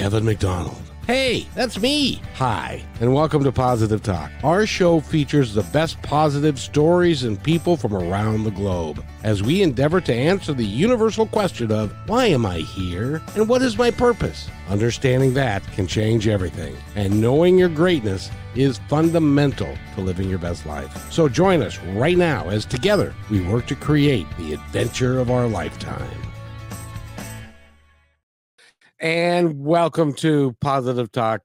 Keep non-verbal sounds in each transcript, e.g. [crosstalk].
Kevin McDonald. Hey, that's me. Hi, and welcome to Positive Talk. Our show features the best positive stories and people from around the globe as we endeavor to answer the universal question of why am I here and what is my purpose? Understanding that can change everything, and knowing your greatness is fundamental to living your best life. So join us right now as together we work to create the adventure of our lifetime. And welcome to Positive Talk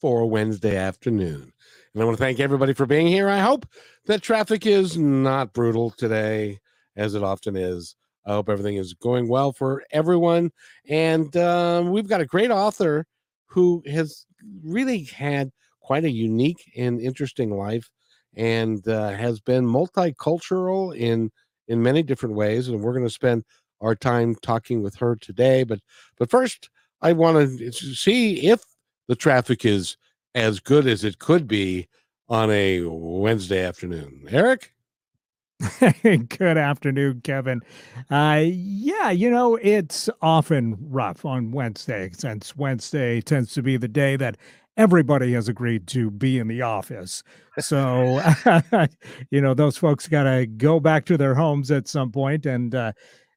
for Wednesday afternoon. And I want to thank everybody for being here. I hope that traffic is not brutal today, as it often is. I hope everything is going well for everyone. And um, we've got a great author who has really had quite a unique and interesting life and uh, has been multicultural in in many different ways and we're going to spend our time talking with her today. But but first, I want to see if the traffic is as good as it could be on a Wednesday afternoon. Eric. [laughs] Good afternoon, Kevin. Uh, yeah, you know, it's often rough on Wednesday since Wednesday tends to be the day that everybody has agreed to be in the office. So, [laughs] you know, those folks got to go back to their homes at some point and uh,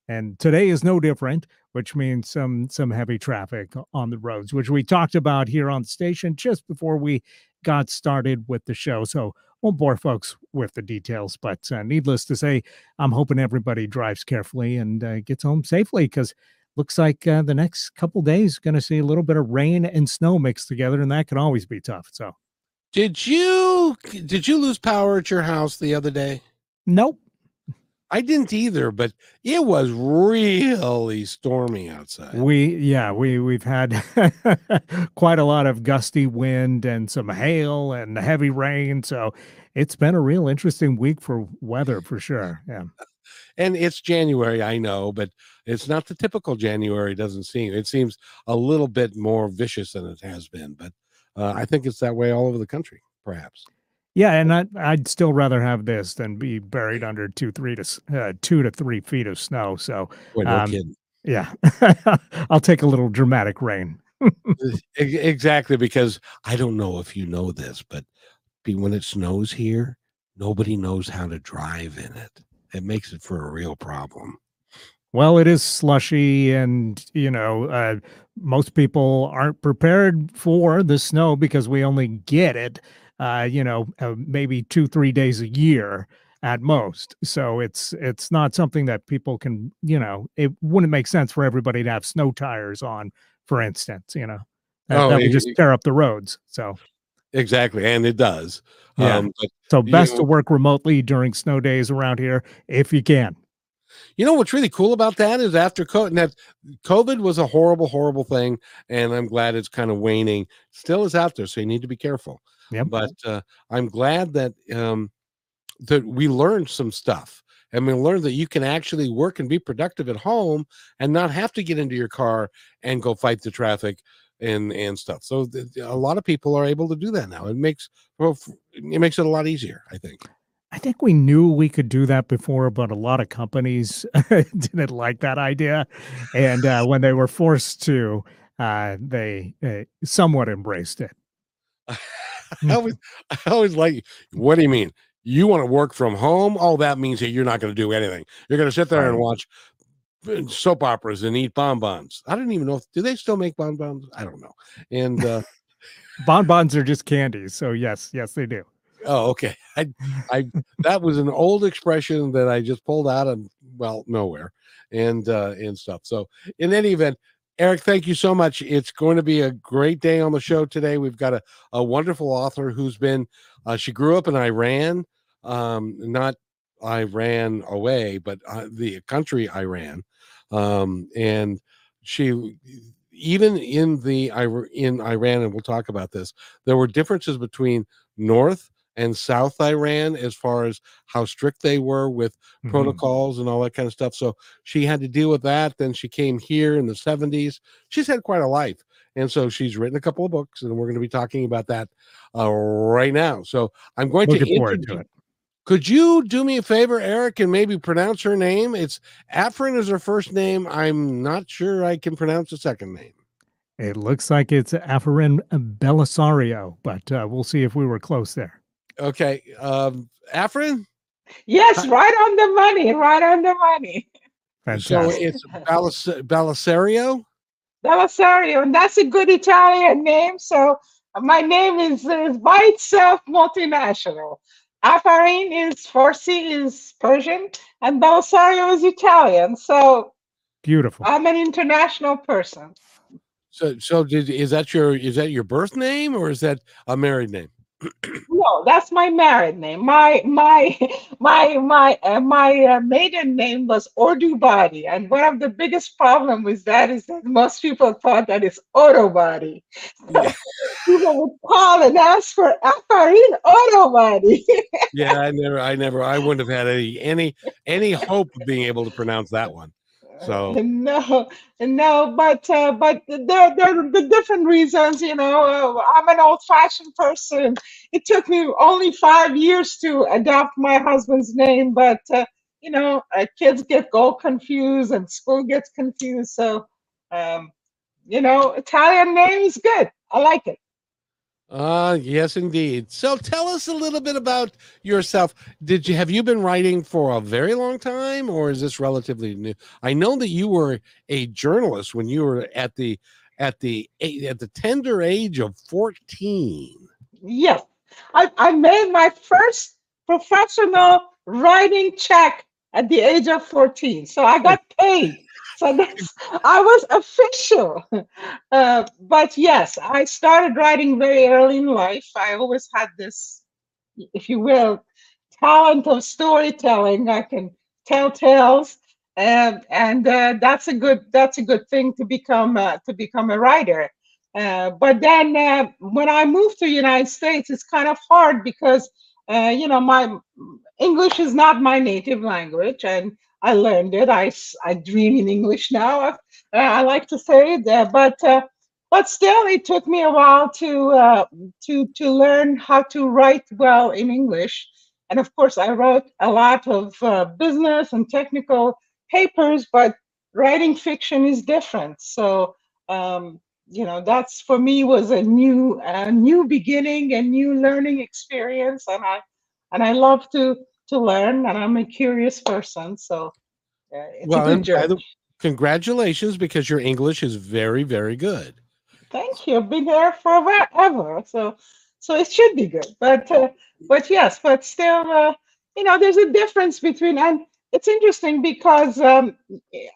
and today is no different which means some some heavy traffic on the roads which we talked about here on the station just before we got started with the show so won't bore folks with the details but uh, needless to say i'm hoping everybody drives carefully and uh, gets home safely because looks like uh, the next couple days going to see a little bit of rain and snow mixed together and that can always be tough so. Did you did you lose power at your house the other day? Nope I didn't either, but it was really stormy outside. We yeah, we we've had [laughs] quite a lot of gusty wind and some hail and heavy rain, so it's been a real interesting week for weather for sure. Yeah. And it's January, I know, but it's not the typical January, doesn't seem. It seems a little bit more vicious than it has been, but uh, I think it's that way all over the country, perhaps. Yeah, and I, I'd still rather have this than be buried under two, three to uh, two to three feet of snow. So, Boy, no um. Yeah, [laughs] I'll take a little dramatic rain. [laughs] exactly, because I don't know if you know this, but when it snows here, nobody knows how to drive in it. It makes it for a real problem. Well, it is slushy, and you know, uh, most people aren't prepared for the snow because we only get it uh, you know, uh, maybe two, three days a year at most. So it's it's not something that people can, you know, it wouldn't make sense for everybody to have snow tires on, for instance, you know. That, oh, that would just tear up the roads. So exactly, and it does. Yeah. Um, but, so best know, to work remotely during snow days around here if you can. You know what's really cool about that is after COVID, that COVID was a horrible, horrible thing, and I'm glad it's kind of waning. Still is out there, so you need to be careful. Yep. But uh, I'm glad that um, that we learned some stuff, and we learned that you can actually work and be productive at home and not have to get into your car and go fight the traffic and and stuff. So th- a lot of people are able to do that now. It makes well, it makes it a lot easier, I think. I think we knew we could do that before, but a lot of companies [laughs] didn't like that idea, and uh, when they were forced to, uh, they uh, somewhat embraced it. [laughs] [laughs] I always, I always like. What do you mean? You want to work from home? All that means that you're not going to do anything. You're going to sit there and watch uh, soap operas and eat bonbons. I don't even know. If, do they still make bonbons? I don't know. And uh, [laughs] bonbons are just candies. So yes, yes, they do. Oh, okay. [laughs] I, I that was an old expression that I just pulled out of well nowhere, and uh, and stuff. So in any event, Eric, thank you so much. It's going to be a great day on the show today. We've got a, a wonderful author who's been, uh, she grew up in Iran, um, not Iran away, but uh, the country Iran. Um, and she, even in the in Iran, and we'll talk about this, there were differences between North and South Iran as far as how strict they were with mm-hmm. protocols and all that kind of stuff. So she had to deal with that. Then she came here in the 70s. She's had quite a life. And so she's written a couple of books, and we're going to be talking about that uh, right now. So I'm going Looking to forward to it. Could you do me a favor, Eric, and maybe pronounce her name? It's Afrin is her first name. I'm not sure I can pronounce the second name. It looks like it's Afarin Bellisario, but uh, we'll see if we were close there. Okay. Um, Afrin? Yes, right on the money, right on the money. So it's Balis- Balisario? Bellisario, and that's a good Italian name. So my name is, is by itself multinational. Afarin is Farsi, is Persian, and Bellisario is Italian. So Beautiful. I'm an international person. So so did is that your is that your birth name or is that a married name? No, that's my married name. My my my my uh, my uh, maiden name was Ordubadi, and one of the biggest problem with that is that most people thought that it's. So Yeah. [laughs] people would call and ask for Afarin Autobody. Yeah, I never I never I wouldn't have had any any any hope of being able to pronounce that one. So [laughs] no, no, but uh, but there there are the different reasons. You know, uh, I'm an old-fashioned person. It took me only five years to adopt my husband's name, but uh, you know, uh, kids get all confused and school gets confused. So, um, you know, Italian name is good. I like it. Uh yes indeed. So tell us a little bit about yourself. Did you have you been writing for a very long time or is this relatively new? I know that you were a journalist when you were at the at the at the tender age of 14. Yes, I, I made my first professional writing check at the age of 14. So I got paid. So that's, I was official. Uh, but yes, I started writing very early in life. I always had this, if you will, talent of storytelling. I can tell tales. And, and uh, that's a good that's a good thing to become uh, to become a writer. Uh, but then uh, when I moved to the United States, it's kind of hard because uh, you know my English is not my native language, and I learned it. I, I dream in English now. I, I like to say it, uh, but uh, but still, it took me a while to uh, to to learn how to write well in English. And of course, I wrote a lot of uh, business and technical papers, but writing fiction is different. So um, you know that's for me was a new a new beginning a new learning experience and i and i love to to learn and i'm a curious person so uh, it's Well, and the- Congratulations because your English is very very good. thank you. I've been here forever so so it should be good. But uh, but yes but still uh, you know there's a difference between and it's interesting because um,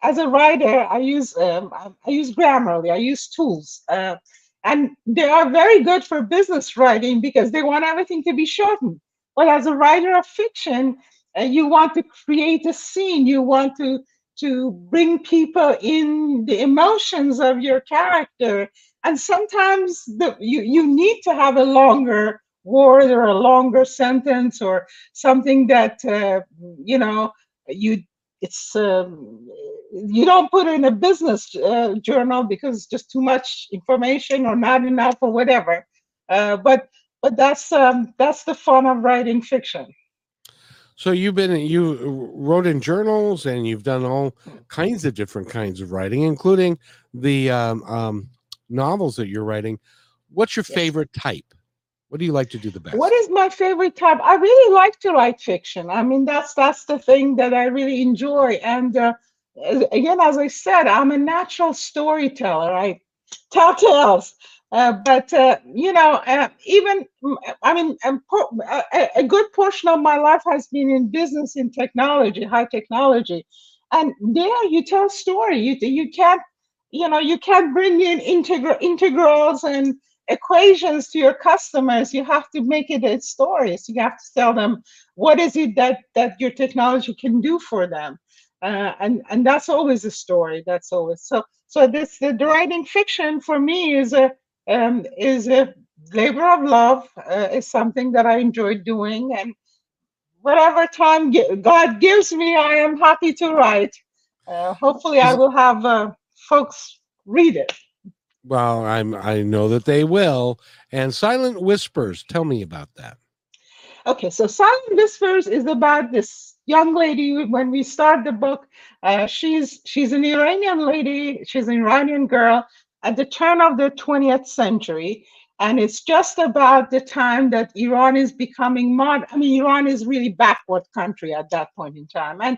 as a writer i use um, I- i use grammarly i use tools uh, and they are very good for business writing because they want everything to be shortened but as a writer of fiction uh, you want to create a scene. You want to to bring people in the emotions of your character. And sometimes the, you, you need to have a longer word or a longer sentence or something that uh, you know you it's um, you don't put in a business uh, journal because it's just too much information or not enough or whatever. Uh, but but that's um, that's the fun of writing fiction So you've been you wrote in journals and you've done all kinds of different kinds of writing, including the um, um, novels that you're writing. What's your Yes. favorite type? What do you like to do the best? What is my favorite type? I really like to write fiction. I mean, that's that's the thing that I really enjoy. And uh, again, as I said, I'm a natural storyteller. I tell tales. Uh, but uh, you know, uh, even mm, I mean, a, a- good portion of my life has been in business in technology, high technology, and there you tell story. You you can't, you know, you can't bring in integral integrals and equations to your customers. You have to make it a story. So you have to tell them what is it that that your technology can do for them. Uh, and and that's always a story. That's always so so this the writing fiction for me is a um, is a labor of love uh, is something that i enjoy doing and whatever time god gives me i am happy to write uh, hopefully i will have uh, folks read it Well, I'm I know that they will. And Silent Whispers, tell me about that. Okay, so Silent Whispers is about this young lady. When we start the book, uh, she's she's an Iranian lady. She's an Iranian girl, at the turn of the 20th century. And it's just about the time that Iran is becoming modern. I mean, Iran is really backward country at that point in time. And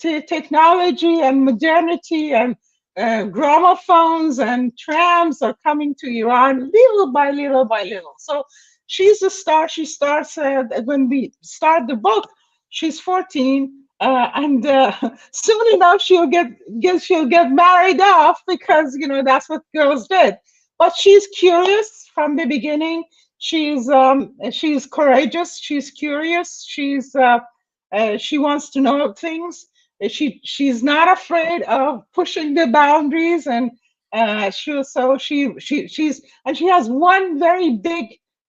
technology and modernity and uh, gramophones and trams are coming to Iran little by little by little. So she's a star. She starts uh, when we start the book. She's 14, uh, and uh, [laughs] soon enough she'll get, get she'll get married off because you know that's what girls did. But she's curious from the beginning. She's um, she's courageous. She's curious. She's uh, uh, she wants to know things. She she's not afraid of pushing the boundaries, and uh, she so she she she's and she has one very big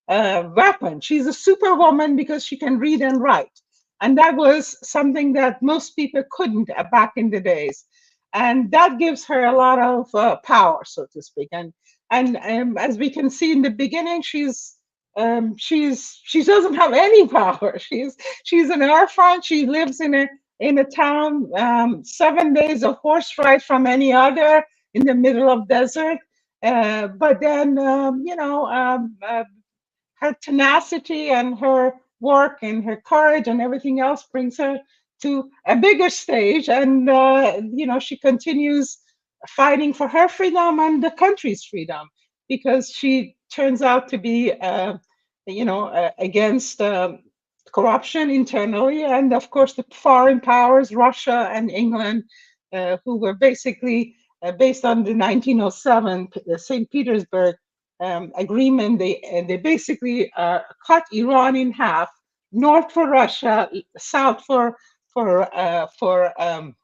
uh, weapon. She's a superwoman because she can read and write. And that was something that most people couldn't uh, back in the days. And that gives her a lot of uh, power, so to speak. And and um, as we can see in the beginning, she's um, she's she doesn't have any [laughs] power. She's she's an orphan. She lives in a in a town um, seven days of horse ride from any other in the middle of desert. Uh, but then um, you know um, uh, her tenacity and her work and her courage and everything else brings her to a bigger stage. And uh, you know she continues fighting for her freedom and the country's freedom because she turns out to be uh, you know uh, against um, corruption internally. And of course the foreign powers russia and england uh, who were basically uh, based on the 1907 st petersburg um, agreement, they they basically uh, cut Iran in half, north for Russia, south for for uh, for um,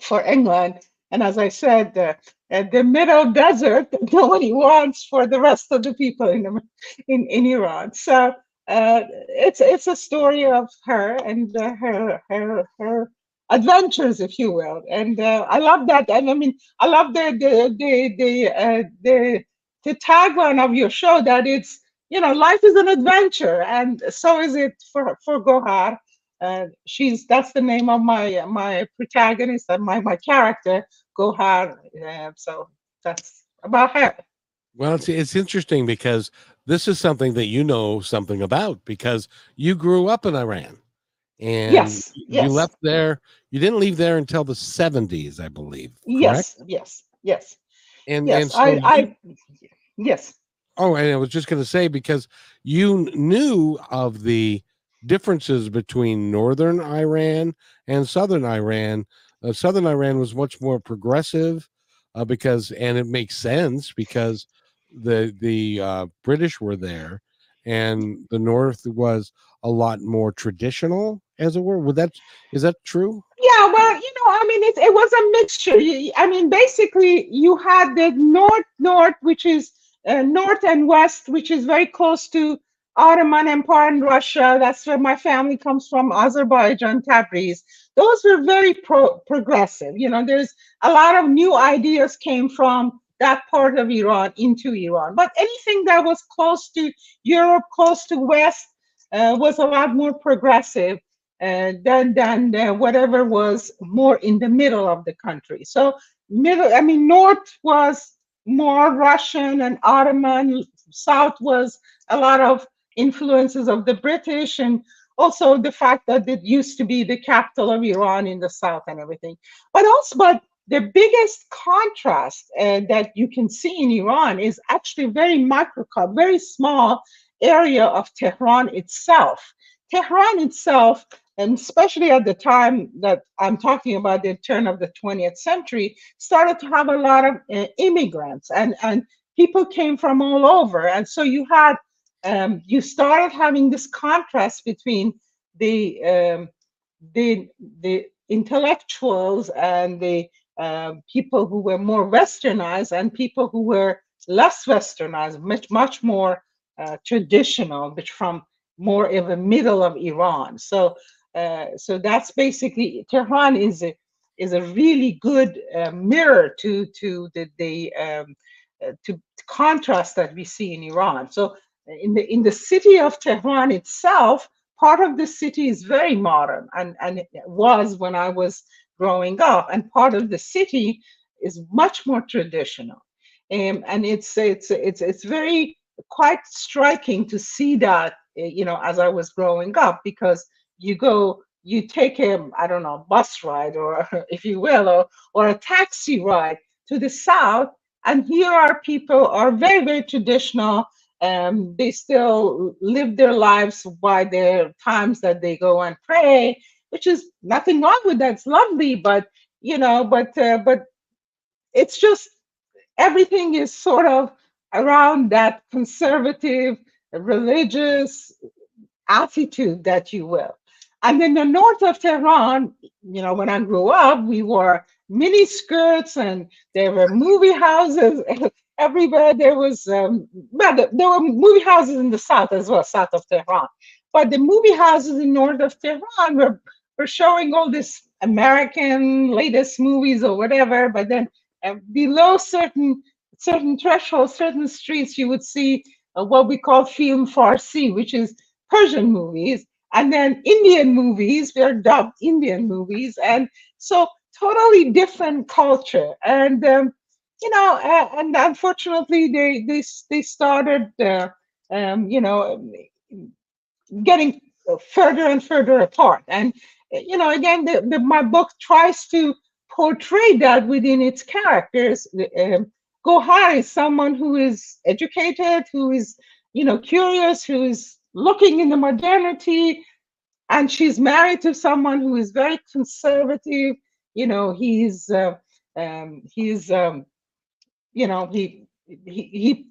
for England, and as I said, the the middle desert that [laughs] nobody wants for the rest of the people in in, in Iran. So uh, it's it's a story of her and uh, her her her adventures, if you will. And uh, I love that. And I mean, I love the the the the uh, the the tagline of your show that it's you know life is an adventure and so is it for for gohar. Uh, she's that's the name of my my protagonist and my my character gohar. Uh, so that's about her. Well it's, it's interesting because this is something that you know something about because you grew up in iran. And yes, you left there you didn't leave there until the 70s i believe yes correct? yes yes and yes and so I, you- I yes Oh, and I was just going to say because you knew of the differences between northern Iran and southern Iran. Uh, southern Iran was much more progressive uh, because, and it makes sense because the the uh, British were there, and the north was a lot more traditional, as it were. Would that is that true? Yeah, well, you know, I mean, it, it was a mixture. I mean, basically, you had the north, north, which is uh, north and west, which is very close to Ottoman Empire and Russia. That's where my family comes from, Azerbaijan, Tabriz. Those were very pro- progressive. You know, there's a lot of new ideas came from that part of Iran into Iran. But anything that was close to Europe, close to West, uh, was a lot more progressive uh, than than uh, whatever was more in the middle of the country. So middle, I mean, north was more Russian and Ottoman. South was a lot of influences of the British and also the fact that it used to be the capital of Iran in the south and everything. But also, but the biggest contrast uh, that you can see in Iran is actually very microcosm, very small area of Tehran itself. Tehran itself, and especially at the time that I'm talking about the turn of the 20th century, started to have a lot of uh, immigrants and, and people came from all over. And so you had, um, you started having this contrast between the, um, the, the intellectuals and the uh, people who were more westernized and people who were less westernized, much, much more uh, traditional, which from more of the middle of Iran. So, uh, so that's basically Tehran is a is a really good uh, mirror to to the the um, uh, to contrast that we see in Iran. So, in the in the city of Tehran itself, part of the city is very modern, and and it was when I was growing up, and part of the city is much more traditional. um, and it's it's it's it's very quite striking to see that uh, you know as I was growing up because you go you take a I don't know bus ride or [laughs] if you will or or a taxi ride to the south and here our people are very very traditional um, they still live their lives by their times that they go and pray which is nothing wrong with that it's lovely but you know but uh, but it's just everything is sort of around that conservative religious attitude that you will and in the north of tehran you know when i grew up we wore mini skirts and there were movie houses [laughs] everywhere. There was um, well there were movie houses in the south as well south of tehran. But the movie houses in north of tehran were, were showing all this american latest movies or whatever. But then uh, below certain certain thresholds certain streets you would see uh, what we call film farsi which is persian movies and then indian movies they're dubbed indian movies and so totally different culture and um, you know, uh, and unfortunately, they they they started, uh, um, you know, getting further and further apart. And you know, again, the, the, my book tries to portray that within its characters. Um, Gohar is someone who is educated, who is you know curious, who is looking in the modernity, and she's married to someone who is very conservative. You know, he's uh, um, he's um, you know, he he he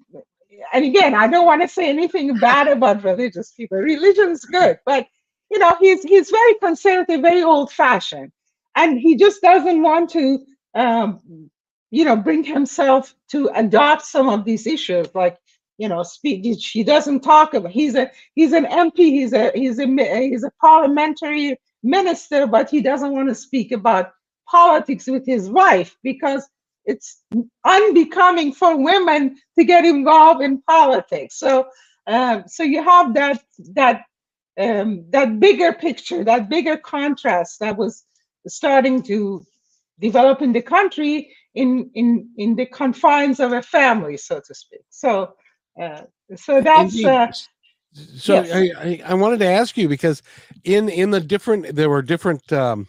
and again, I don't want to say anything bad about religious people. Religion's good, but you know, he's he's very conservative, very old-fashioned, and he just doesn't want to, um, you know, bring himself to adopt some of these issues, like you know, speak. He doesn't talk about. He's a he's an MP. He's a he's a he's a parliamentary minister, but he doesn't want to speak about politics with his wife because it's unbecoming for women to get involved in politics. So, um, so you have that that um, that bigger picture, that bigger contrast that was starting to develop in the country in in in the confines of a family, so to speak. So, uh, so that's. Uh, so yes. I, I, wanted to ask you because in in the different there were different um,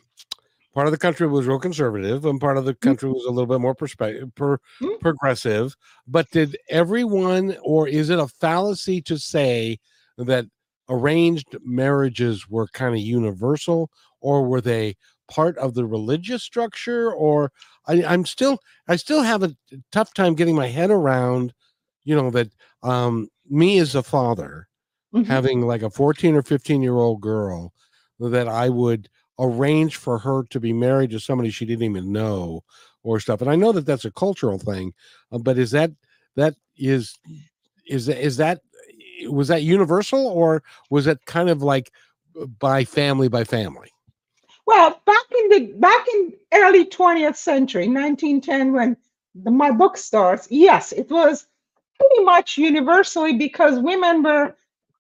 part of the country was real conservative and part of the Mm-hmm. country was a little bit more perspective per, Mm. progressive but did everyone or is it a fallacy to say that arranged marriages were kind of universal or were they part of the religious structure or I, i'm still i still have a tough time getting my head around you know that um me as a father Mhm. having like a 14 or 15 year old girl that I would arrange for her to be married to somebody she didn't even know or stuff. And I know that that's a cultural thing, uh, but is that that is is that is that was that universal or was it kind of like uh, by family by family? Well, back in the back in early 20th century, 1910, when the, my book starts, yes, it was pretty much universally because women were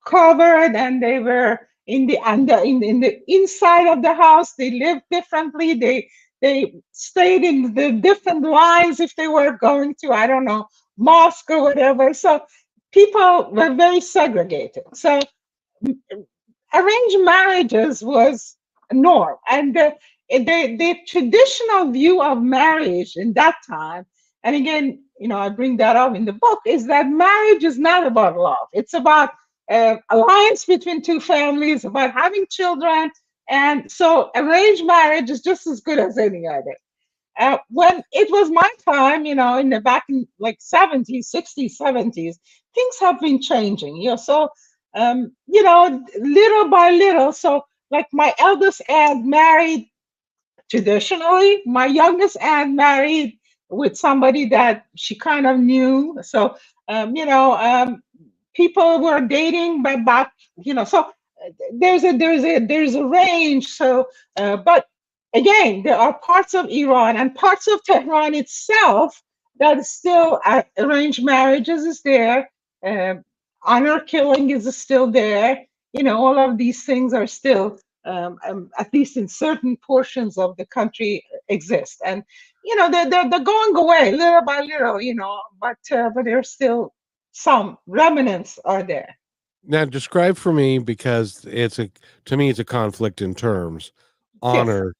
covered and they were in the under in, in the inside of the house. They lived differently. They they stayed in the different lines if they were going to I don't know mosque or whatever. So people were very segregated. So arranged marriages was norm, and the, the the traditional view of marriage in that time. And again, you know, I bring that up in the book is that marriage is not about love. It's about uh, alliance between two families, about having children. And so arranged marriage is just as good as any other. Uh, when it was my time, you know, in the back in like 70s, 60s, 70s, things have been changing. You know, so um, you know, little by little. So like my eldest aunt married traditionally, my youngest aunt married with somebody that she kind of knew. So um, you know, um, people were dating but back you know so uh, there's a there's a there's a range. So uh, but again there are parts of iran and parts of tehran itself that still uh, arranged marriages is there. Uh, honor killing is still there. You know all of these things are still um, um, at least in certain portions of the country, exist. And you know, they're, they're, they're going away little by little, you know, but uh, but there's still some remnants are there. Now describe for me because it's a to me it's a conflict in terms. Yes. Honor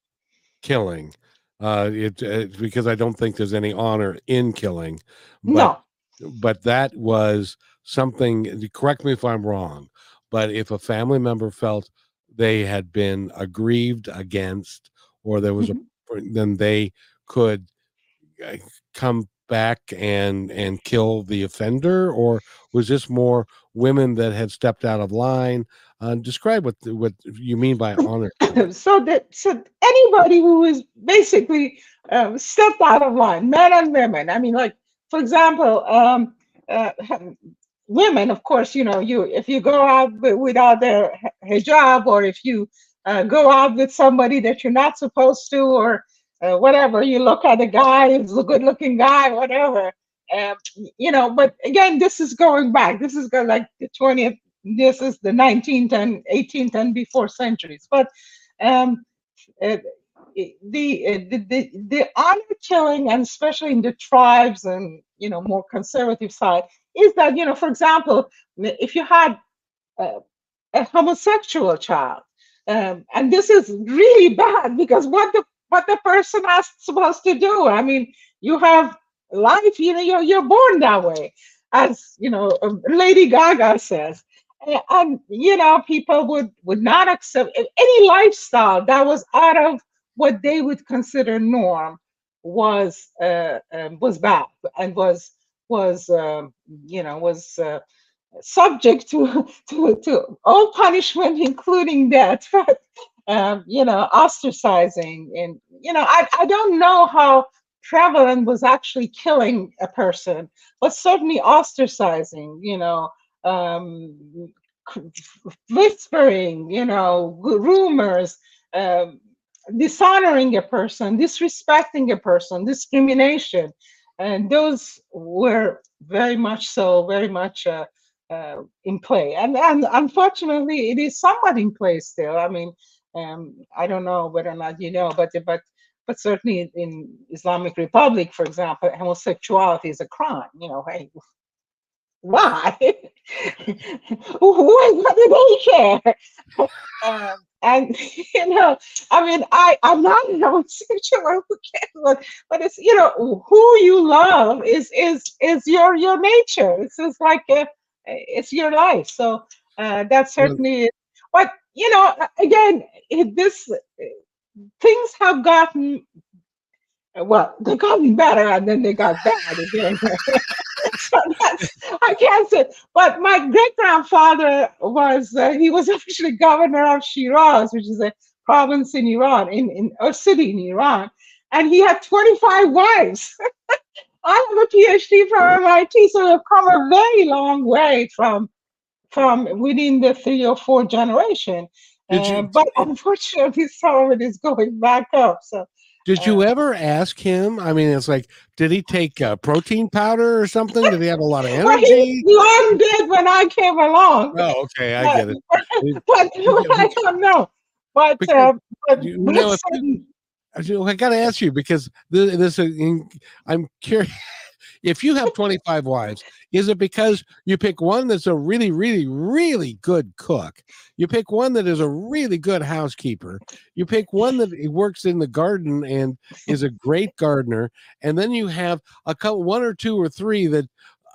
killing. Uh it, it because I don't think there's any honor in killing. But no, but that was something correct me if i'm wrong but if a family member felt they had been aggrieved against or there was Mhm. a then they could uh, come back and and kill the offender or was this more women that had stepped out of line uh, describe what what you mean by honor [coughs] so that so anybody who is basically um, stepped out of line, men and women. I mean, like for example, um, uh, women, of course, you know, you if you go out wi- without their hijab, or if you uh, go out with somebody that you're not supposed to, or uh, whatever, you look at a guy, he's a good-looking guy, whatever. Um, you know, but again, this is going back. This is go like the 20th. This is the 19th and 18th and before centuries. But um, uh, the, the the the honor killing, and especially in the tribes and you know more conservative side, is that you know, for example, if you had uh, a homosexual child, um, and this is really [laughs] bad because what the what the person is supposed to do? I mean, you have life, you know, you're you're born that way, as you know, um, Lady Gaga says. A- And you know, people would would not accept any lifestyle that was out of what they would consider norm was uh, um, was bad and was was um, you know was uh, subject to [laughs] to to all punishment, [laughs] including death. [laughs] But um, you know, ostracizing and you know, I I don't know how prevalent was actually killing a person, but certainly ostracizing. You know. Um, whispering, you know, rumors, um, dishonoring a person, disrespecting a person, discrimination, and those were very much so, very much uh, uh, in play. And and unfortunately, it is somewhat in play still. I mean, um, I don't know whether or not you know, but but but certainly in Islamic Republic, for example, homosexuality is a crime. You know, hey, why? [laughs] what, do they care? um, and [laughs] you know, I mean, I I'm not a homosexual, who cares? But, but it's you know, who you love is is is your your nature. It's just like a, it's your life. So uh, that certainly. is- But you know, again, this things have gotten well, they gotten better and then they got bad again. [laughs] so I can't say. But my great grandfather was uh, he was [laughs] actually governor of Shiraz, which is a province in Iran, in, in a city in Iran, and he had 25 wives. [laughs] I have a PhD from MIT, so we've come a very long way from from within the three or four generation. Uh, but unfortunately, [laughs] some of it is going back up. So Did you Uh, ever ask him? I mean, it's like, did he take uh, protein powder or something? Did he have a lot of well, he energy? long dead when I came along. Oh, okay, I get it. But, [laughs] I don't know. But, Because uh, but you know, if certain- I got to ask you because this, this is, I'm curious. If you have [laughs] 25 wives, is it because you pick one that's a really, really, really good cook? You pick one that is a really good housekeeper. You pick one that works in the garden and is a great gardener, and then you have a couple, one or two or three that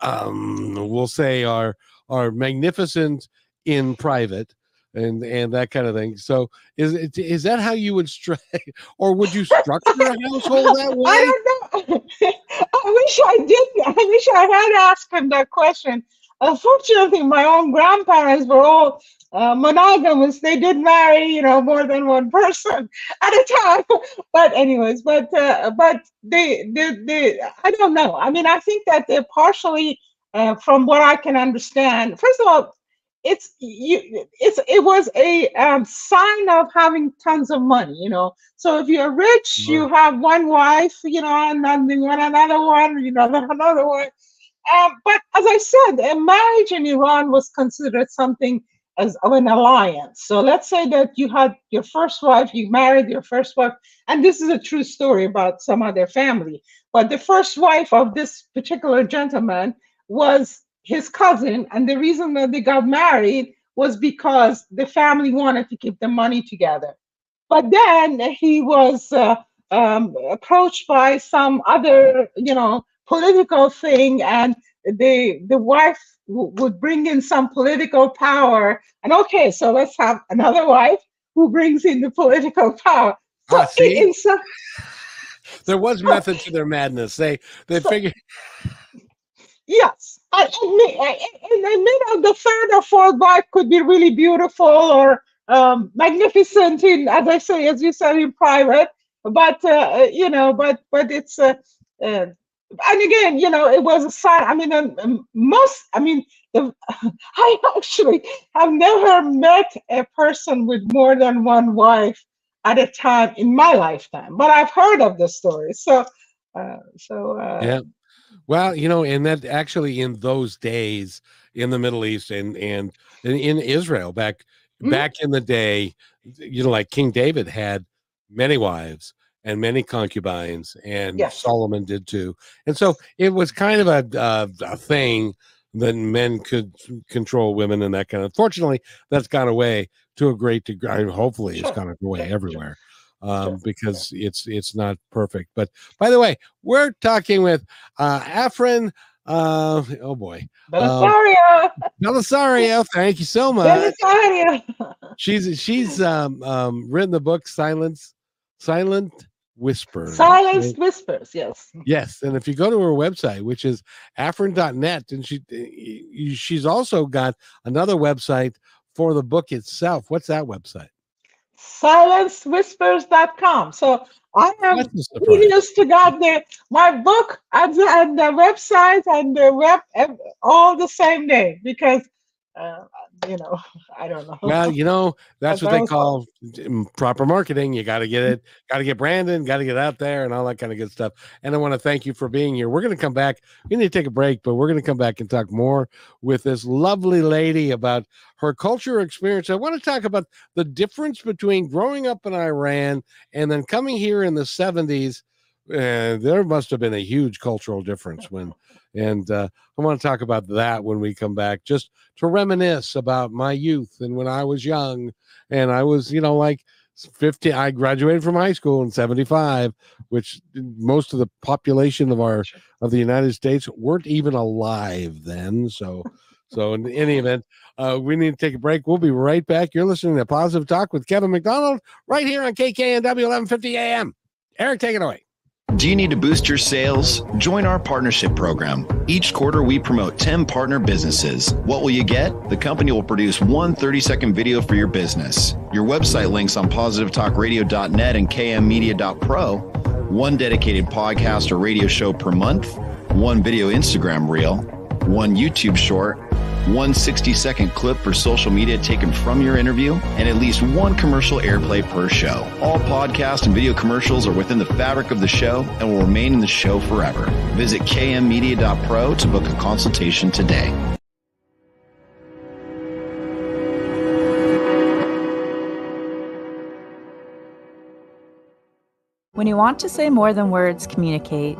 um, we'll say are are magnificent in private and and that kind of thing. So is it is that how you would stru- [laughs] or would you structure a household that [laughs] way? I don't know. [laughs] I wish I did. I wish I had asked him that question. Unfortunately, my own grandparents were all uh, monogamous. They did marry, you know, more than one person at a time. But anyways, but uh, but they, they they I don't know. I mean, I think that they're partially, uh, from what I can understand. First of all, it's you. It's it was a um, sign of having tons of money. You know, so if you're rich, you have one wife, you know, and then you want another one, you know, [laughs] another one. Um, but as I said, a marriage in Iran was considered something as of an alliance. So let's say that you had your first wife, you married your first wife, and this is a true story about some other family. But the first wife of this particular gentleman was his cousin, and the reason that they got married was because the family wanted to keep the money together. But then he was uh, um, approached by some other, you know, political thing, and the the wife would bring in some political power. And okay, so let's have another wife who brings in the political power. So Ah, see? some, There was [laughs] method to their madness. They they So- figured Yes, I admit, in the middle, the third or fourth wife could be really beautiful or um, magnificent in, as I say, as you said, in private. But uh, you know, but but it's uh, uh, and again, you know, it was a sign. I mean, um, um, most. I mean, [laughs] I actually have never met a person with more than one wife at a time in my lifetime, but I've heard of the story. So, uh, so uh, Yeah. Well, you know, and that actually in those days in the Middle East and and in, in Israel back Mhm. back in the day, you know, like King David had many wives and many concubines, and Yes. Solomon did too. And so it was kind of a uh, a thing that men could control women and that kind of. Fortunately, that's gone away to a great degree. Hopefully, it's Sure. gone away Sure, sure. Um, because it's it's not perfect. But by the way, we're talking with uh Afrin uh oh boy Bellisario, Bellisario thank you so much Bellisario. she's she's um um written the book silence silent whispers Silence right? whispers, yes. yes and if you go to her website which is afrin.net and she she's also got another website for the book itself what's that website Silencewhispers.com. So I am That's a surprise. kudos to God there. My book and the, and the website and the web all the same name because uh, you know [laughs] I don't know. Well, you know, [laughs] that's That's what they call proper marketing. You got to get it, got to get branding, got to get out there, and all that kind of good stuff. And I want to thank you for being here. We're going to come back. We need to take a break, but we're going to come back and talk more with this lovely lady about her culture experience. I want to talk about the difference between growing up in Iran and then coming here in the 70s. Uh, there must have been a huge cultural difference when, [laughs] and uh, I want to talk about that when we come back, just to reminisce about my youth and when I was young. And I was, you know, like 50, I graduated from high school in 75, which most of the population of our, of the United States weren't even alive then. So, so in any [laughs] event, uh, we need to take a break. We'll be right back. You're listening to Positive Talk with Kevin McDonald right here on KKNW 1150 AM. Eric, take it away. Do you need to boost your sales? Join our partnership program. Each quarter, we promote 10 partner businesses. What will you get? The company will produce one 30 second video for your business. Your website links on positivetalkradio.net and kmmedia.pro. One dedicated podcast or radio show per month. One video Instagram reel. One YouTube short one 60 second clip for social media taken from your interview, and at least one commercial airplay per show. All podcast and video commercials are within the fabric of the show and will remain in the show forever. Visit kmmedia.pro to book a consultation today. When you want to say more than words communicate,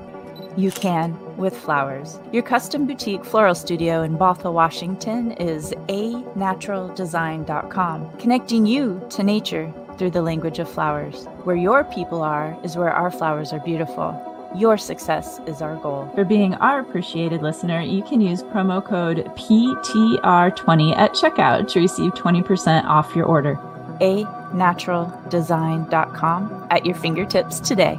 you can with flowers. Your custom boutique floral studio in Bothell, Washington is anaturaldesign.com, connecting you to nature through the language of flowers. Where your people are is where our flowers are beautiful. Your success is our goal. For being our appreciated listener, you can use promo code PTR20 at checkout to receive 20% off your order. anaturaldesign.com at your fingertips today.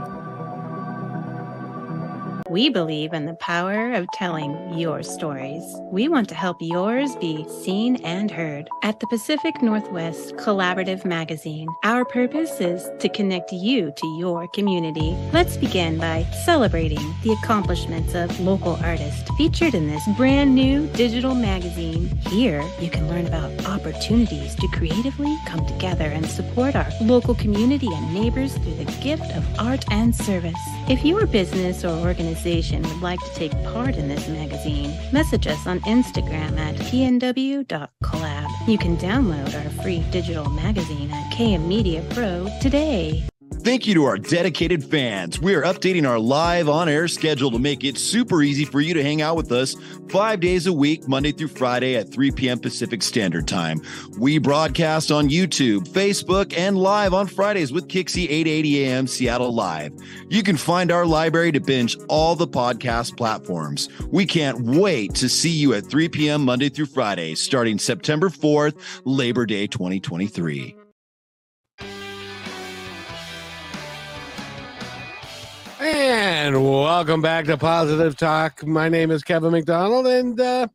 We believe in the power of telling your stories. We want to help yours be seen and heard. At the Pacific Northwest Collaborative Magazine, our purpose is to connect you to your community. Let's begin by celebrating the accomplishments of local artists featured in this brand new digital magazine. Here, you can learn about opportunities to creatively come together and support our local community and neighbors through the gift of art and service. If your business or organization would like to take part in this magazine, message us on Instagram at pnw.collab. You can download our free digital magazine at KM Media Pro today. Thank you to our dedicated fans. We are updating our live on air schedule to make it super easy for you to hang out with us five days a week, Monday through Friday at 3 p.m. Pacific Standard Time. We broadcast on YouTube, Facebook, and live on Fridays with KIXI 880 a.m. Seattle Live. You can find our library to binge all the podcast platforms. We can't wait to see you at 3 p.m. Monday through Friday, starting September 4th, Labor Day 2023. And welcome back to Positive Talk. My name is Kevin McDonald, and uh,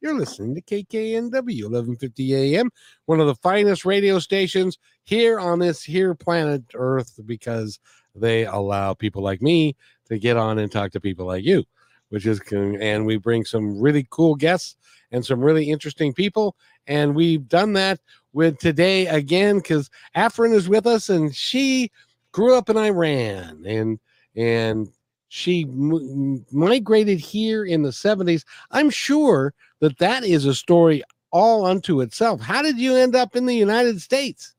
you're listening to KKNW 1150 AM, one of the finest radio stations here on this here planet Earth, because they allow people like me to get on and talk to people like you, which is and we bring some really cool guests and some really interesting people, and we've done that with today again because Afrin is with us, and she grew up in Iran, and and she m- migrated here in the 70s. I'm sure that that is a story all unto itself. How did you end up in the United States?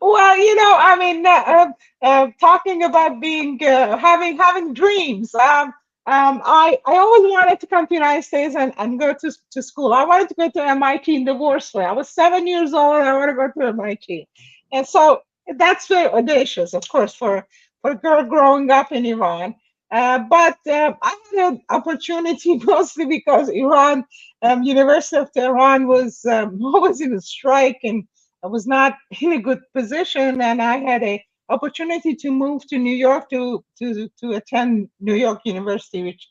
Well, you know, I mean, uh, uh, uh, talking about being uh, having having dreams. Um, um, I I always wanted to come to the United States and, and go to, to school. I wanted to go to MIT in Divorceway. I was seven years old. I want to go to MIT, and so that's very audacious, of course, for for a girl growing up in Iran. Uh, but uh, I had an opportunity [laughs] mostly because Iran, um, University of Tehran was um, [laughs] was in a strike and I was not in a good position, and I had a opportunity to move to New York to to to attend New York University, which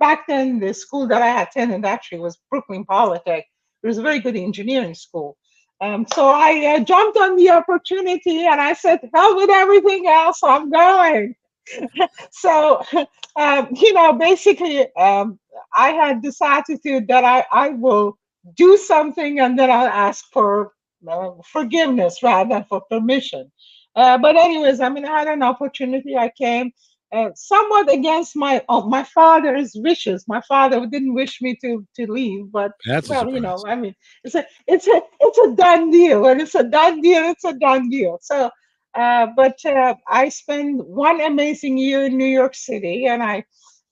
back then the school that I attended actually was Brooklyn Polytech. It was a very good engineering school. Um, so I uh, jumped on the opportunity and I said, hell with everything else, I'm going. [laughs] so, [laughs] um, you know, basically, um, I had this attitude that I, I will do something and then I'll ask for uh, forgiveness rather than for permission. Uh, but anyways, I mean, I had an opportunity. I came uh, somewhat against my uh, my father's wishes. My father didn't wish me to to leave, but That's well, you know. I mean, it's a it's a it's a done deal. When it's a done deal, it's a done deal. So, uh, but uh, I spent one amazing year in New York City, and I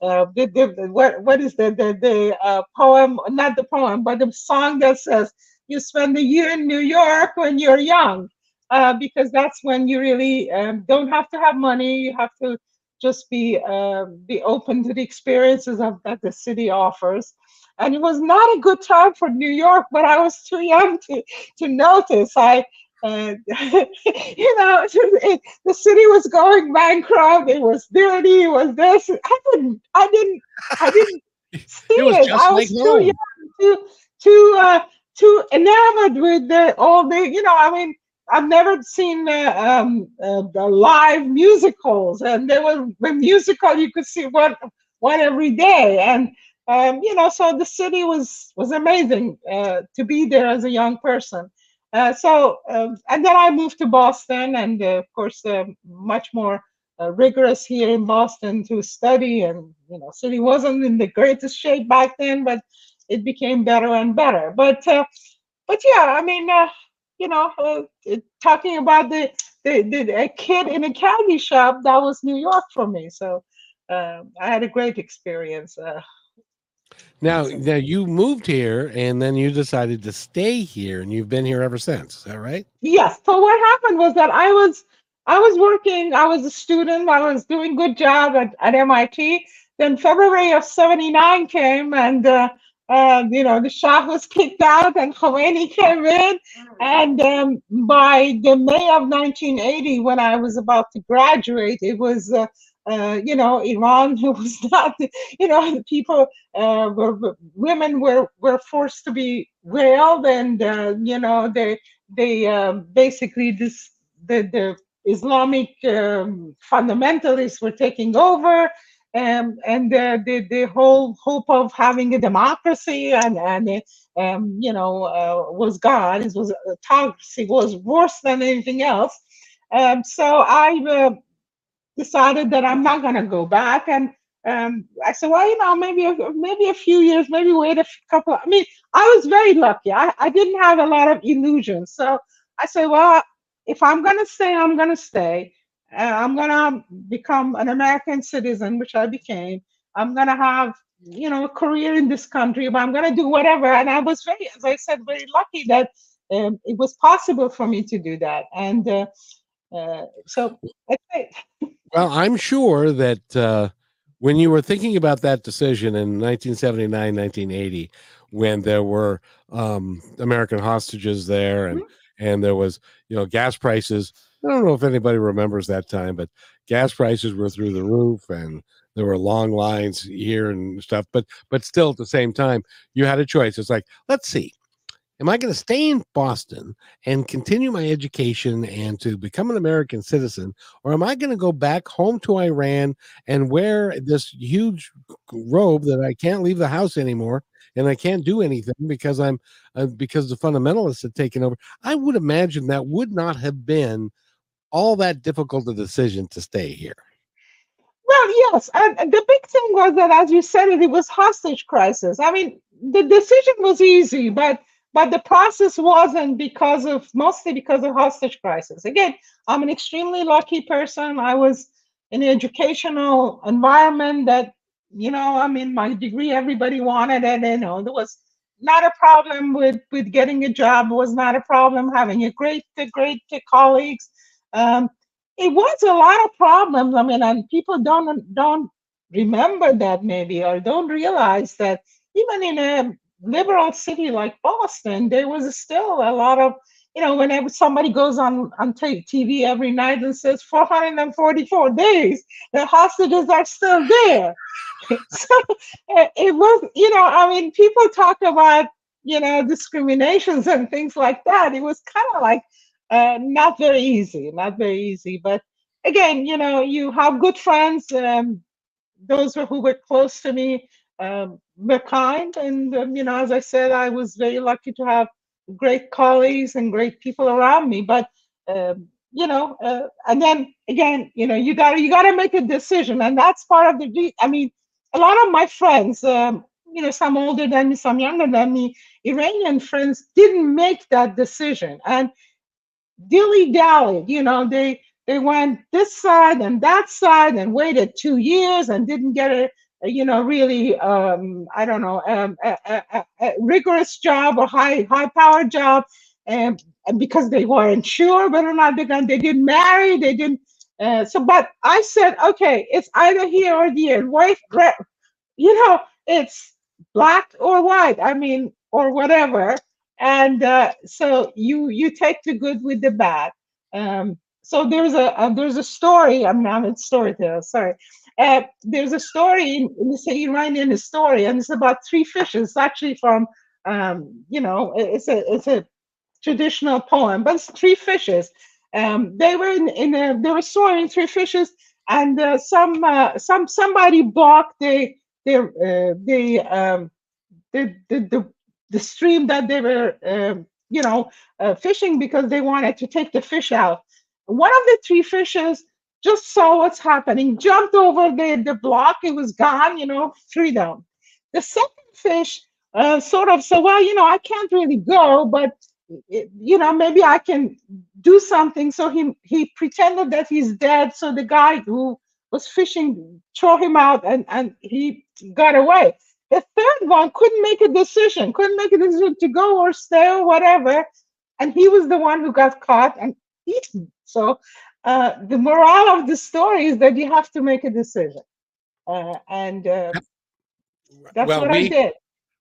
uh, did the, the- what what is the the the uh, poem? Not the poem, but the song that says you spend a year in New York when you're young, uh, because that's when you really um, don't have to have money. You have to just be uh, be open to the experiences of that the city offers. And it was not a good time for New York, but I was too young to to notice. I, uh, [laughs] you know, it, [laughs] the city was going bankrupt. It was dirty. It was this. I didn't. I didn't. I [laughs] didn't see It was it. I was too home. young, too too uh, too enamored with the all the. You know, I mean, I've never seen uh, um, uh, the live musicals, and there was a musical you could see one one every day, and um, you know, so the city was was amazing uh, to be there as a young person. Uh, so, um, and then I moved to Boston, and uh, of course, uh, much more rigorous here in Boston to study, and you know, city wasn't in the greatest shape back then, but it became better and better. But but yeah, I mean. You know, uh, talking about the, the, the a kid in a candy shop, that was New York for me. So um, I had a great experience. Uh, Now, now you moved here and then you decided to stay here and you've been here ever since. Is that right? yes. So what happened was that I was I was working. I was a student. I was doing good job at, at MIT. Then February of '79 came, and uh, uh, you know the Shah was kicked out, and Khomeini came in. And um, by the May of 1980, when I was about to graduate, it was, uh, uh, you know, Iran who was [laughs] not, you know, the people, uh, were, were- women were, were forced to be veiled and, uh, you know, they, they um, basically, this, the, the Islamic um, fundamentalists were taking over. Um, and the, the, the whole hope of having a democracy and, and um, you know, uh, was gone. It was autocracy was worse than anything else. Um, so I uh, decided that I'm not going to go back, and um, I said, well, you know, maybe a, maybe a few years, maybe wait a couple. I mean, I was very lucky. I, I didn't have a lot of illusions. So I said, well, if I'm gonna stay, I'm gonna stay. I'm gonna become an American citizen, which I became. I'm gonna have, you know, a career in this country, but I'm gonna do whatever. And I was very, as I said, very lucky that um, it was possible for me to do that. And uh, uh, so that's it. Well, I'm sure that uh, when you were thinking about that decision in 1979, 1980, when there were um, American hostages there and and there was you know gas prices. I don't know if anybody remembers that time, but gas prices were through the roof and there were long lines here and stuff. But but still, at the same time, you had a choice. It's like let's see. Am I going to stay in Boston and continue my education and to become an American citizen, or am I going to go back home to Iran and wear this huge robe that I can't leave the house anymore and I can't do anything because I'm uh, because the fundamentalists had taken over? I would imagine that would not have been all that difficult a decision to stay here. Well, yes, and the big thing was that, as you said, it, it was hostage crisis. I mean, the decision was easy, but but the process wasn't because of mostly because of hostage crisis. Again, I'm an extremely lucky person. I was in an educational environment that, you know, I mean, my degree everybody wanted, and you know, there was not a problem with with getting a job. Was not a problem having a great great colleagues. Um, it was a lot of problems. I mean, and people don't don't remember that maybe or don't realize that even in a liberal city like Boston, there was still a lot of you know whenever somebody goes on on TV every night and says 444 days, the hostages are still there. [laughs] so it, it was you know I mean people talk about you know discriminations and things like that. It was kind of like uh, not very easy, not very easy. But again, you know, you have good friends. Um, those who were close to me um, were kind, and um, you know, as I said, I was very lucky to have great colleagues and great people around me. But um, you know, uh, and then again, you know, you got you got to make a decision, and that's part of the. I mean, a lot of my friends. Um, you know, some older than me, some younger than me, Iranian friends didn't make that decision. And dilly dallied. You know, they they went this side and that side and waited two years and didn't get a, you know really um, I don't know um, a, a, a- rigorous job or high high power job, and, and because they weren't sure whether or not they're going, they didn't marry, they didn't. Uh, so, but I said, okay, it's either here or there. Wait, re- you know, it's black or white. I mean, or whatever and uh, so you you take the good with the bad. Um, so there's a, uh there's a story. I'm not a storyteller. Sorry. Uh, there's a story in this Iranian story, and it's about three fishes. It's actually from um, you know it's a it's a traditional poem, but it's three fishes. Um, they were in, in a, they were soaring three fishes, and uh, some uh, some somebody blocked the the uh, the um, the, the the the stream that they were um, you know uh, fishing because they wanted to take the fish out. One of the three fishes just saw what's happening, jumped over the, the block, it was gone, you know, freedom. The second fish uh, sort of said, Well, you know, I can't really go, but you know, maybe I can do something. So he he pretended that he's dead. So the guy who was fishing threw him out and, and he got away. The third one couldn't make a decision, couldn't make a decision to go or stay or whatever. And he was the one who got caught and eaten. So uh, the moral of the story is that you have to make a decision. Uh, and uh, that's well, what I did.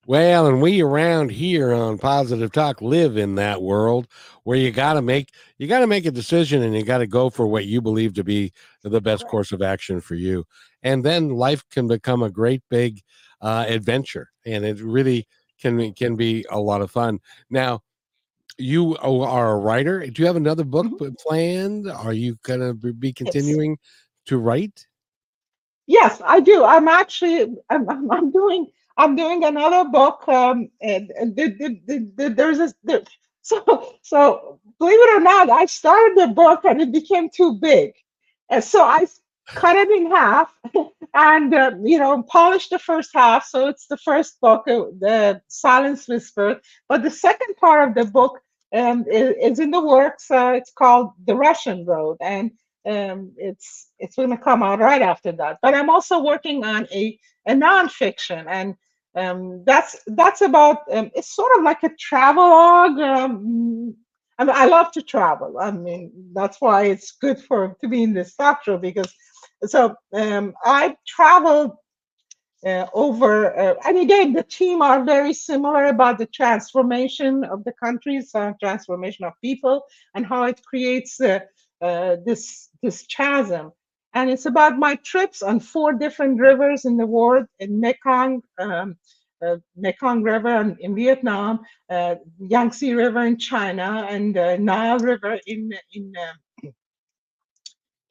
Well, and we around here on Positive Talk live in that world where you got to make you got to make a decision and you got to go for what you believe to be the best course of action for you. And then life can become a great big uh, adventure, and it really can be- can be a lot of fun. Now, you are a writer. Do you have another book Mhm. planned? Are you gonna be continuing to write? Yes, I do. I'm actually I'm, I'm, I'm doing I'm doing another book. Um, and, and the, the, the, the, there's a the, so so believe it or not, I started the book and it became too big, and so I cut it in half, and uh, you know, polish the first half. So it's the first book, uh, the Silence Whisper. But the second part of the book um, is, is in the works. Uh, it's called The Russian Road, and um, it's it's going to come out right after that. But I'm also working on a a nonfiction, and um, that's that's about um, it's sort of like a travelogue. Um, I, mean, I love to travel. I mean, that's why it's good for to be in this show because so um, I traveled uh, over, uh, and again, the team are very similar about the transformation of the countries, uh, transformation of people, and how it creates uh, uh, this this chasm. And it's about my trips on four different rivers in the world: in Mekong, um, uh, Mekong River in, in Vietnam, uh, Yangtze River in China, and Nile River in in uh,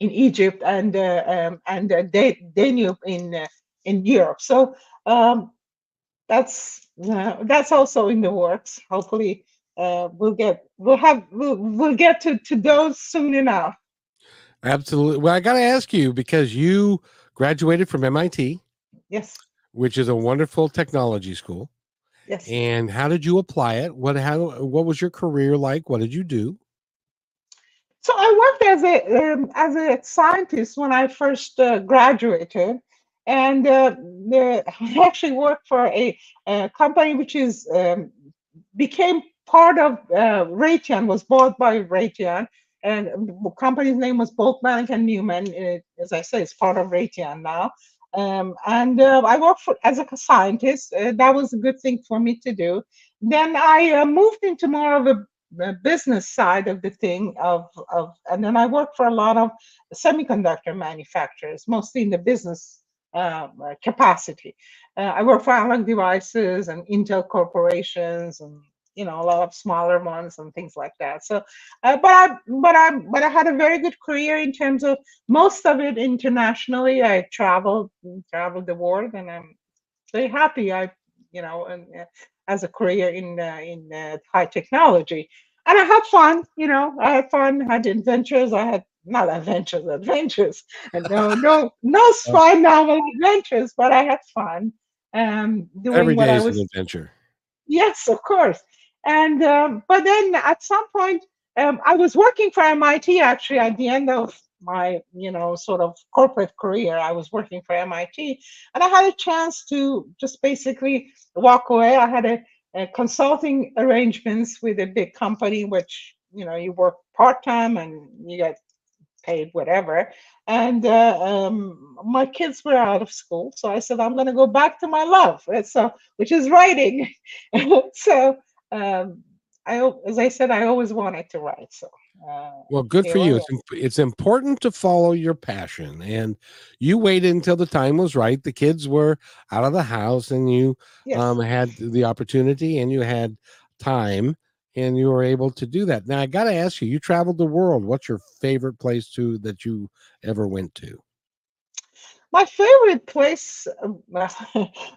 in Egypt, and uh, um, and uh, Da- Danube in uh, in Europe. So um, that's uh, that's also in the works. Hopefully, uh, we'll get we'll have we'll, we'll get to to those soon enough. Absolutely. Well, I got to ask you because you graduated from MIT, Yes, which is a wonderful technology school. yes. And how did you apply it? What how what was your career like? What did you do? So I worked as a um, as a scientist when I first uh, graduated, and uh, the, I actually worked for a, a company which is um, became part of uh, Raytheon, was bought by Raytheon, and the company's name was Bolt Beranek and Newman. It, as I say, it's part of Raytheon now. Um, and uh, I worked for, as a scientist. Uh, that was a good thing for me to do. Then I uh, moved into more of a business side of the thing of, of and then i work for a lot of semiconductor manufacturers mostly in the business um, uh, capacity. Uh, i work for analog devices and intel corporations and you know a lot of smaller ones and things like that. So uh, but i but i but i had a very good career in terms of most of it internationally. I traveled traveled the world and i'm very happy. I you know and uh, as a career in uh, in uh, high technology. And I had fun, you know. I had fun. Had adventures. I had not adventures, adventures, and [laughs] no, no, no spy novel adventures. But I had fun. Um, doing Every what day I is was an adventure. Yes, of course. And um, but then at some point, um, I was working for MIT actually at the end of my you know sort of corporate career. I was working for MIT, and I had a chance to just basically walk away. I had a, a consulting arrangements with a big company, which you know you work part time and you get paid whatever. And uh, um, my kids were out of school, so I said I'm going to go back to my love, [laughs] so which is writing. [laughs] so um, I, as I said, I always wanted to write. So uh, Well, good for you. It's, it's important to follow your passion. And you waited until the time was right. The kids were out of the house and you yes. um, had the opportunity and you had time and you were able to do that. Now, I got to ask you, you traveled the world. What's your favorite place to that you ever went to? My favorite place um,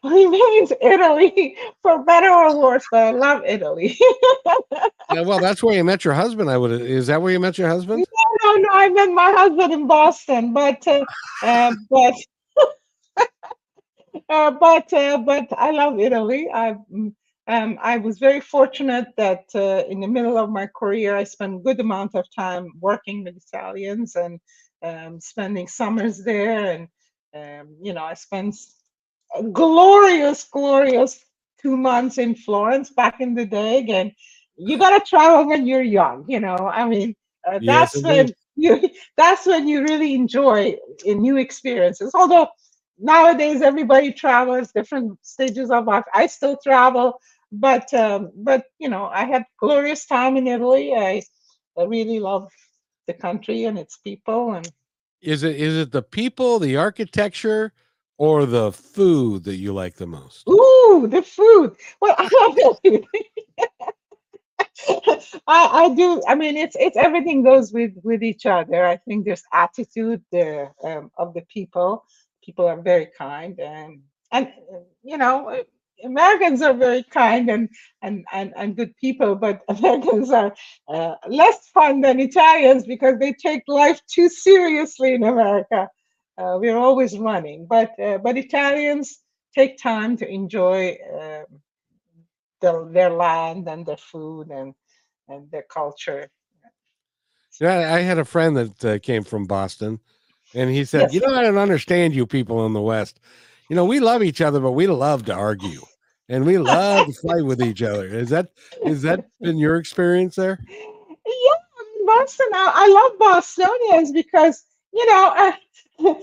remains [laughs] Italy, [laughs] for better or worse, but I love Italy. [laughs] Yeah, well, that's where you met your husband. I would. Is that where you met your husband? no, no, no. I met my husband in Boston, but uh, uh, but uh, but uh, but I love Italy. I mm, um, I was very fortunate that uh, in the middle of my career, I spent a good amount of time working with Italians and um, spending summers there, and um, you know, I spent a glorious, glorious two months in Florence back in the day. Again, you gotta travel when you're young. You know, I mean, uh, Yes, that's when [laughs] you that's when you really enjoy new experiences. Although nowadays everybody travels different stages of life. I still travel, but um, but you know, I had glorious time in Italy. I I really love the country and its people and Is it is it the people, the architecture, or the food that you like the most? Ooh, the food. Well, [laughs] I love it. [laughs] I, I do. I mean, it's it's everything goes with with each other. I think there's attitude there um, of the people. People are very kind, and and you know, Americans are very kind and and and, and good people, but [laughs] Americans are uh, less fun than Italians because they take life too seriously in America. uh, we're always running. But uh, but Italians take time to enjoy um their their land and their food and and their culture. Yeah, I had a friend that uh, came from Boston, and he said, Yes. "You know, I don't understand you people in the West. You know, we love each other, but we love to argue, and we love to fight with each other. Is that is that been your experience there? Yeah, Boston. I, I love Bostonians because you know uh,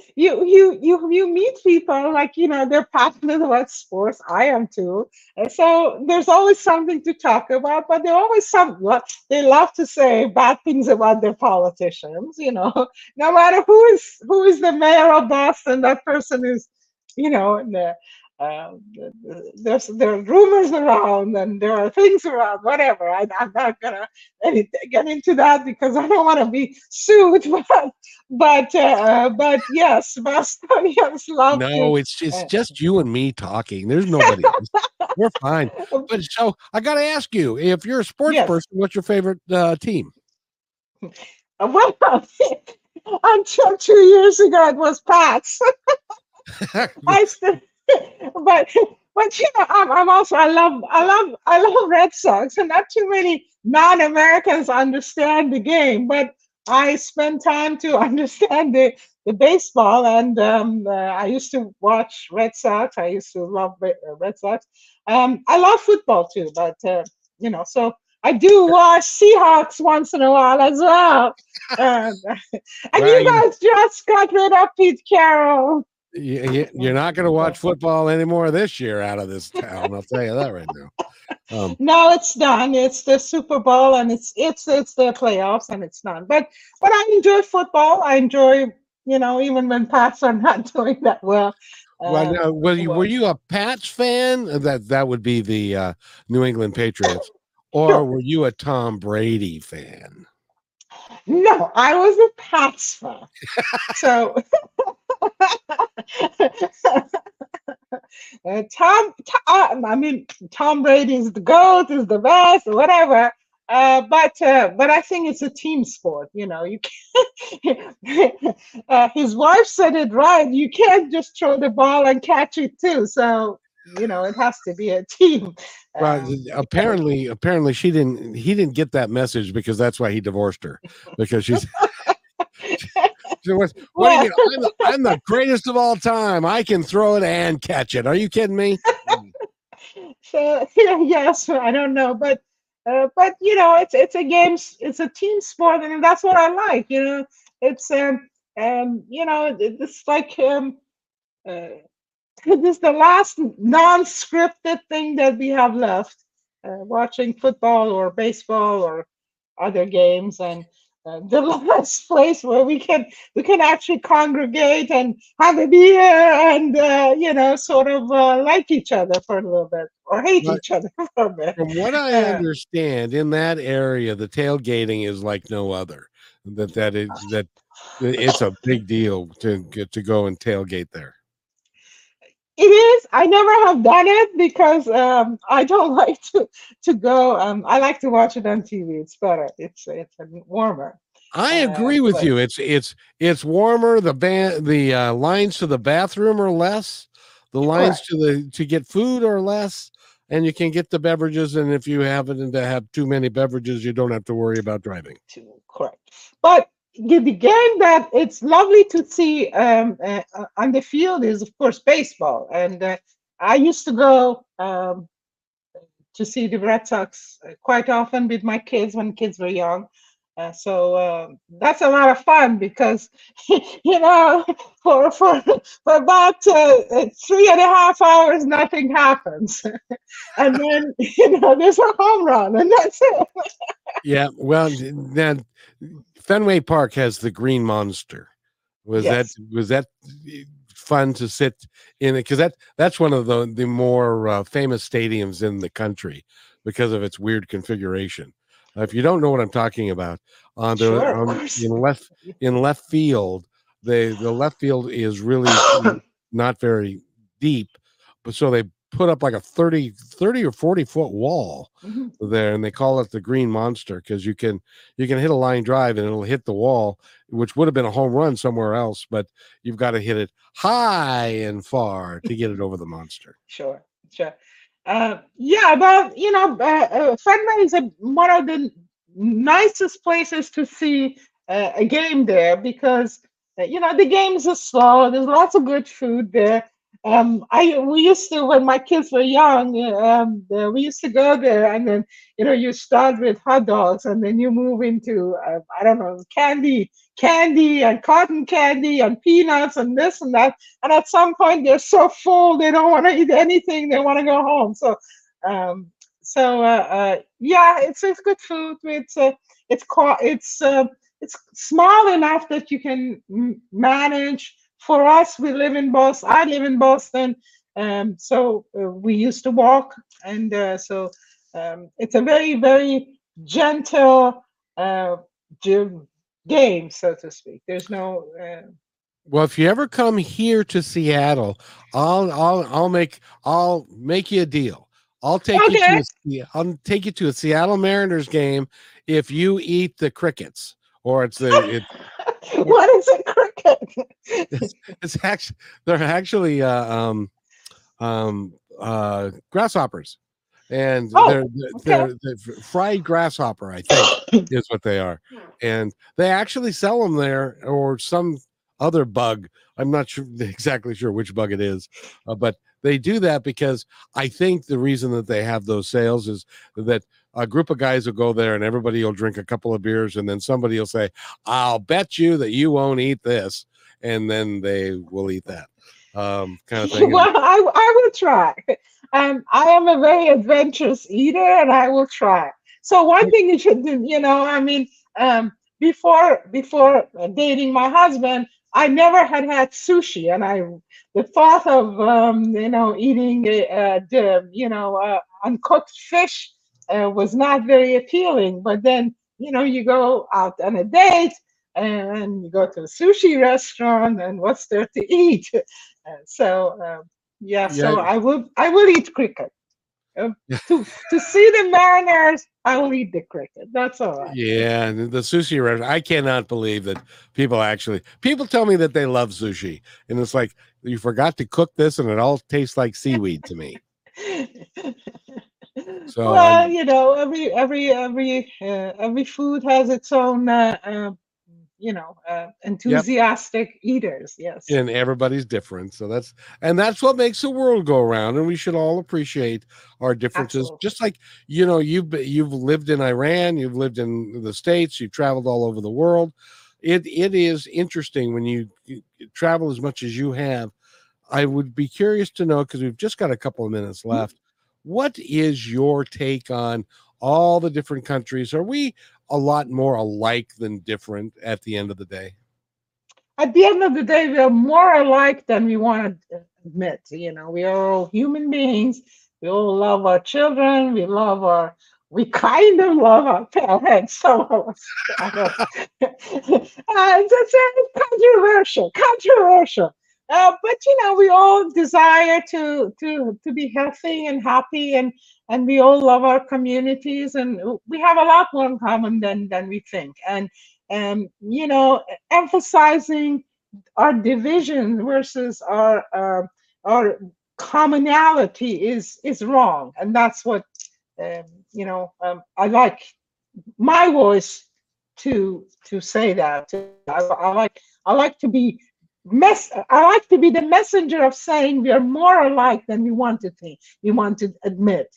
[laughs] you you you you meet people like you know they're passionate about sports. I am too, and so there's always something to talk about. But there always some they love to say bad things about their politicians. You know, [laughs] no matter who is who is the mayor of Boston, that person is you know uh, the- the- there's there are rumors around and there are things around whatever I, i'm not gonna get into that because i don't want to be sued [laughs] but but uh, but yes bostonians love No, it's it's uh, just you and me talking. There's nobody. else. We're fine. [laughs] But so I got to ask you, if you're a sports Yes. person, what's your favorite uh, team? [laughs] well until two years ago it was pats I still, [laughs] but but you know, I'm, I'm also I love I love I love Red Sox, and not too many non-Americans understand the game. But I spend time to [laughs] understand the the baseball, and um, uh, I used to watch Red Sox. I used to love uh, Red Sox. Um, I love football too, but uh, you know, so I do watch Seahawks once in a while as well. [laughs] Um, and Well, you you- guys just got rid of Pete Carroll. You, you, you're not going to watch [laughs] football anymore this year out of this town. I'll tell you that right now. Um, No, it's done. It's the Super Bowl and it's it's it's the playoffs and it's done. But but I enjoy football. I enjoy, you know, even when Pats are [laughs] not doing that well. well, Uh, now, were you were you a Pats fan? That that would be the uh, New England Patriots, or Sure. were you a Tom Brady fan? no, I was a Pats fan. so [laughs] [laughs] uh, Tom, Tom, I mean, Tom Brady is the goat, is the best, whatever. Uh, but uh, but I think it's a team sport. You know, you can't. [laughs] uh, his wife said it right. You can't just throw the ball and catch it too. So you know, it has to be a team. Well, Um, apparently, apparently she didn't. He didn't get that message because that's why he divorced her. Because she's. [laughs] So what, what do you mean? I'm the, I'm the greatest of all time. I can throw it and catch it. Are you kidding me? [laughs] so yes, I don't know, but uh, but you know, it's it's a game, it's a team sport, and that's what I like. You know, it's um um you know, it's like um uh, [laughs] this is the last non-scripted thing that we have left. Uh, watching football or baseball or other games, and the [laughs] last place where we can we can actually congregate and have a beer and uh, you know sort of uh, like each other for a little bit or hate Right. each other [laughs] for a bit. From what I Uh, understand, in that area, the tailgating is like no other. That that is that it's a big deal to get to go and tailgate there. It is. I never have done it because um, I don't [laughs] like to to go. Um, I like to watch it on TV. It's better. It's it's warmer. I Uh, agree with but- you. It's it's it's warmer. The ban the uh, lines to the bathroom are less. The lines to the to get food are less, and you can get the beverages. And if you happen to have too many beverages, you don't have to worry about driving. Too correct. But the, game that it's lovely to see um, uh, uh, on the field is, of course, baseball. And uh, I used to go um, to see the Red Sox uh, quite often with my kids when kids were young. Uh, so uh, that's a lot of fun because, [laughs] you know, for for, for about uh, uh, three and a half hours, nothing happens. [laughs] and then, [laughs] you know, there's a home run, and that's it. Yeah, well, then Fenway Park has the Green Monster. Was Yes. that was that eh, fun to sit in it? Because that that's one of the the more uh, famous stadiums in the country because of its weird configuration. Uh, if you don't know what I'm talking about, on the Sure, on, in left in left field, the the left field is really [coughs] not very deep, but so they put up like a 30 30 or 40 foot wall Mhm. there and they call it the green monster because you can you can hit a line drive and it'll hit the wall which would have been a home run somewhere else but you've got to hit it high and far to get it over the monster Sure, sure. Uh, yeah, well, you know, uh, uh, Fenway is a, one of the nicest places to see uh, a game there because uh, you know the games are slow. There's lots of good food there. Um, I we used to when my kids were young. Um, uh, we used to go there, and then you know you start with hot dogs, and then you move into uh, I don't know candy, candy, and cotton candy, and peanuts, and this and that and at some point they're so full they don't want to eat anything they want to go home so um so uh, uh yeah it's it's good food it's uh, it's co- it's uh, it's small enough that you can manage for us we live in boston i live in boston um so uh, we used to walk and uh, so um it's a very very gentle uh gym game so to speak there's no uh, well if you ever come here to seattle i'll i'll i'll make i'll make you a deal i'll take you to Okay. a, i'll take you to a seattle mariners game if you eat the crickets or it's the it, [laughs] what is a [laughs] [laughs] it's actually they're actually uh, um um uh grasshoppers. And Oh, they're they're, they're fried grasshopper i think [coughs] is what they are. And they actually sell them there or some other bug. I'm not sure [laughs] exactly sure which bug it is uh, but they do that because i think the reason that they have those sales is that a group of guys will go there and everybody will drink a couple of beers and then somebody will say i'll bet you that you won't eat this and then they will eat that um kind of [laughs] thing well, I, I will try. Um, I am a very adventurous eater, and I will try. So one thing you should do, you know, I mean, um, before before dating my husband, I never had had sushi, and I the thought of um, you know eating uh, the, you know uh, uncooked fish uh, was not very appealing. But then you know you go out on a date and you go to a sushi restaurant, and what's there to eat? Uh, so um, yeah, so I will I will eat cricket. Uh, [laughs] to to see the Mariners, I will eat the cricket. That's all right. Yeah, the sushi restaurant. I cannot believe that people actually people tell me that they love sushi, and it's like you forgot to cook this, and it all tastes like seaweed to me. [laughs] So, well, I'm- you know, every every every uh, every food has its own, uh, uh, you know, uh, enthusiastic eaters. Yes. And everybody's different, so that's and that's what makes the world go around, and we should all appreciate our differences. Absolutely. Just like you know, you've you've lived in Iran, you've lived in the states, you've traveled all over the world. It it is interesting when you, you travel as much as you have. I would be curious to know because we've just got a couple of minutes Mm-hmm. What is your take on all the different countries? Are we a lot more alike than different at the end of the day? At the end of the day, we are more alike than we want to admit. You know, we are all human beings. We all love our children. We love our. We kind of love our parents. [laughs] Us. [laughs] Uh, it's, it's controversial. Controversial. Uh, but you know, we all desire to to to be healthy and happy, and and we all love our communities, and we have a lot more in common than than we think. And and you know, emphasizing our division versus our uh, our commonality is is wrong, and that's what um, you know. Um, I like my voice to to say that. I, I like I like to be mess I like to be the messenger of saying we are more alike than we want to think we want to admit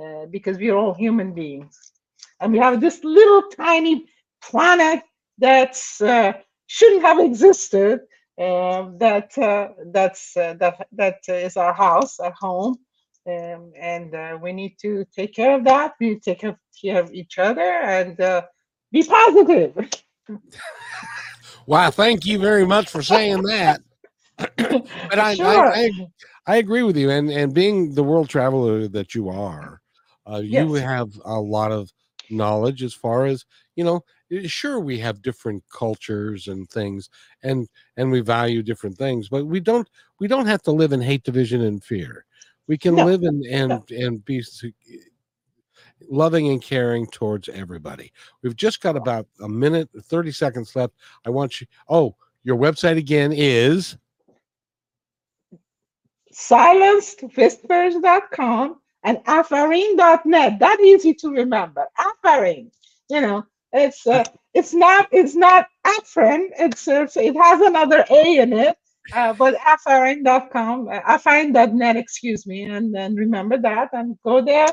uh, because we are all human beings. And we have this little tiny planet that uh, shouldn't have existed um, that uh, that's uh, that that is our house our home. Um, and uh, we need to take care of that. We need to take care of each other and uh, be positive [laughs] Wow, thank you very much for saying that. but I, Sure. I, I I agree with you, and and being the world traveler that you are, uh, you have a lot of knowledge as far as you know. eh, Sure, we have different cultures and things, and and we value different things, but we don't we don't have to live in hate, division, and fear. we can No. live and and and be s- loving and caring towards everybody. We've just got about a minute, 30 seconds left. I want you oh, your website again is silencedwhispers.com and afarin.net. That easy to remember. Afarin. You know, it's uh, it's not it's not Afrin. It's, it's it has another A in it. Uh, but afarin.com, uh, afarin.net, excuse me, and then remember that and go there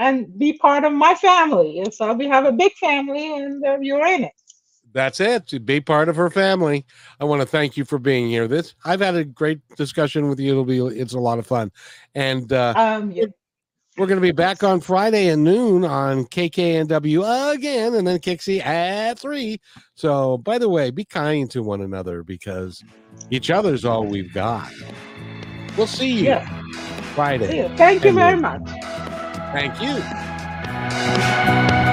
and be part of my family. And So we have a big family and uh, you're in it. That's it. To be part of her family. I want to thank you for being here. This I've had a great discussion with you. It'll be it's a lot of fun. And uh Um, yeah. we're going to be back on Friday at noon on KKNW again, and then KIXI at three. So, by the way, be kind to one another because each other's all we've got. We'll see you Yeah. Friday. See you. Thank you very you. much. Thank you.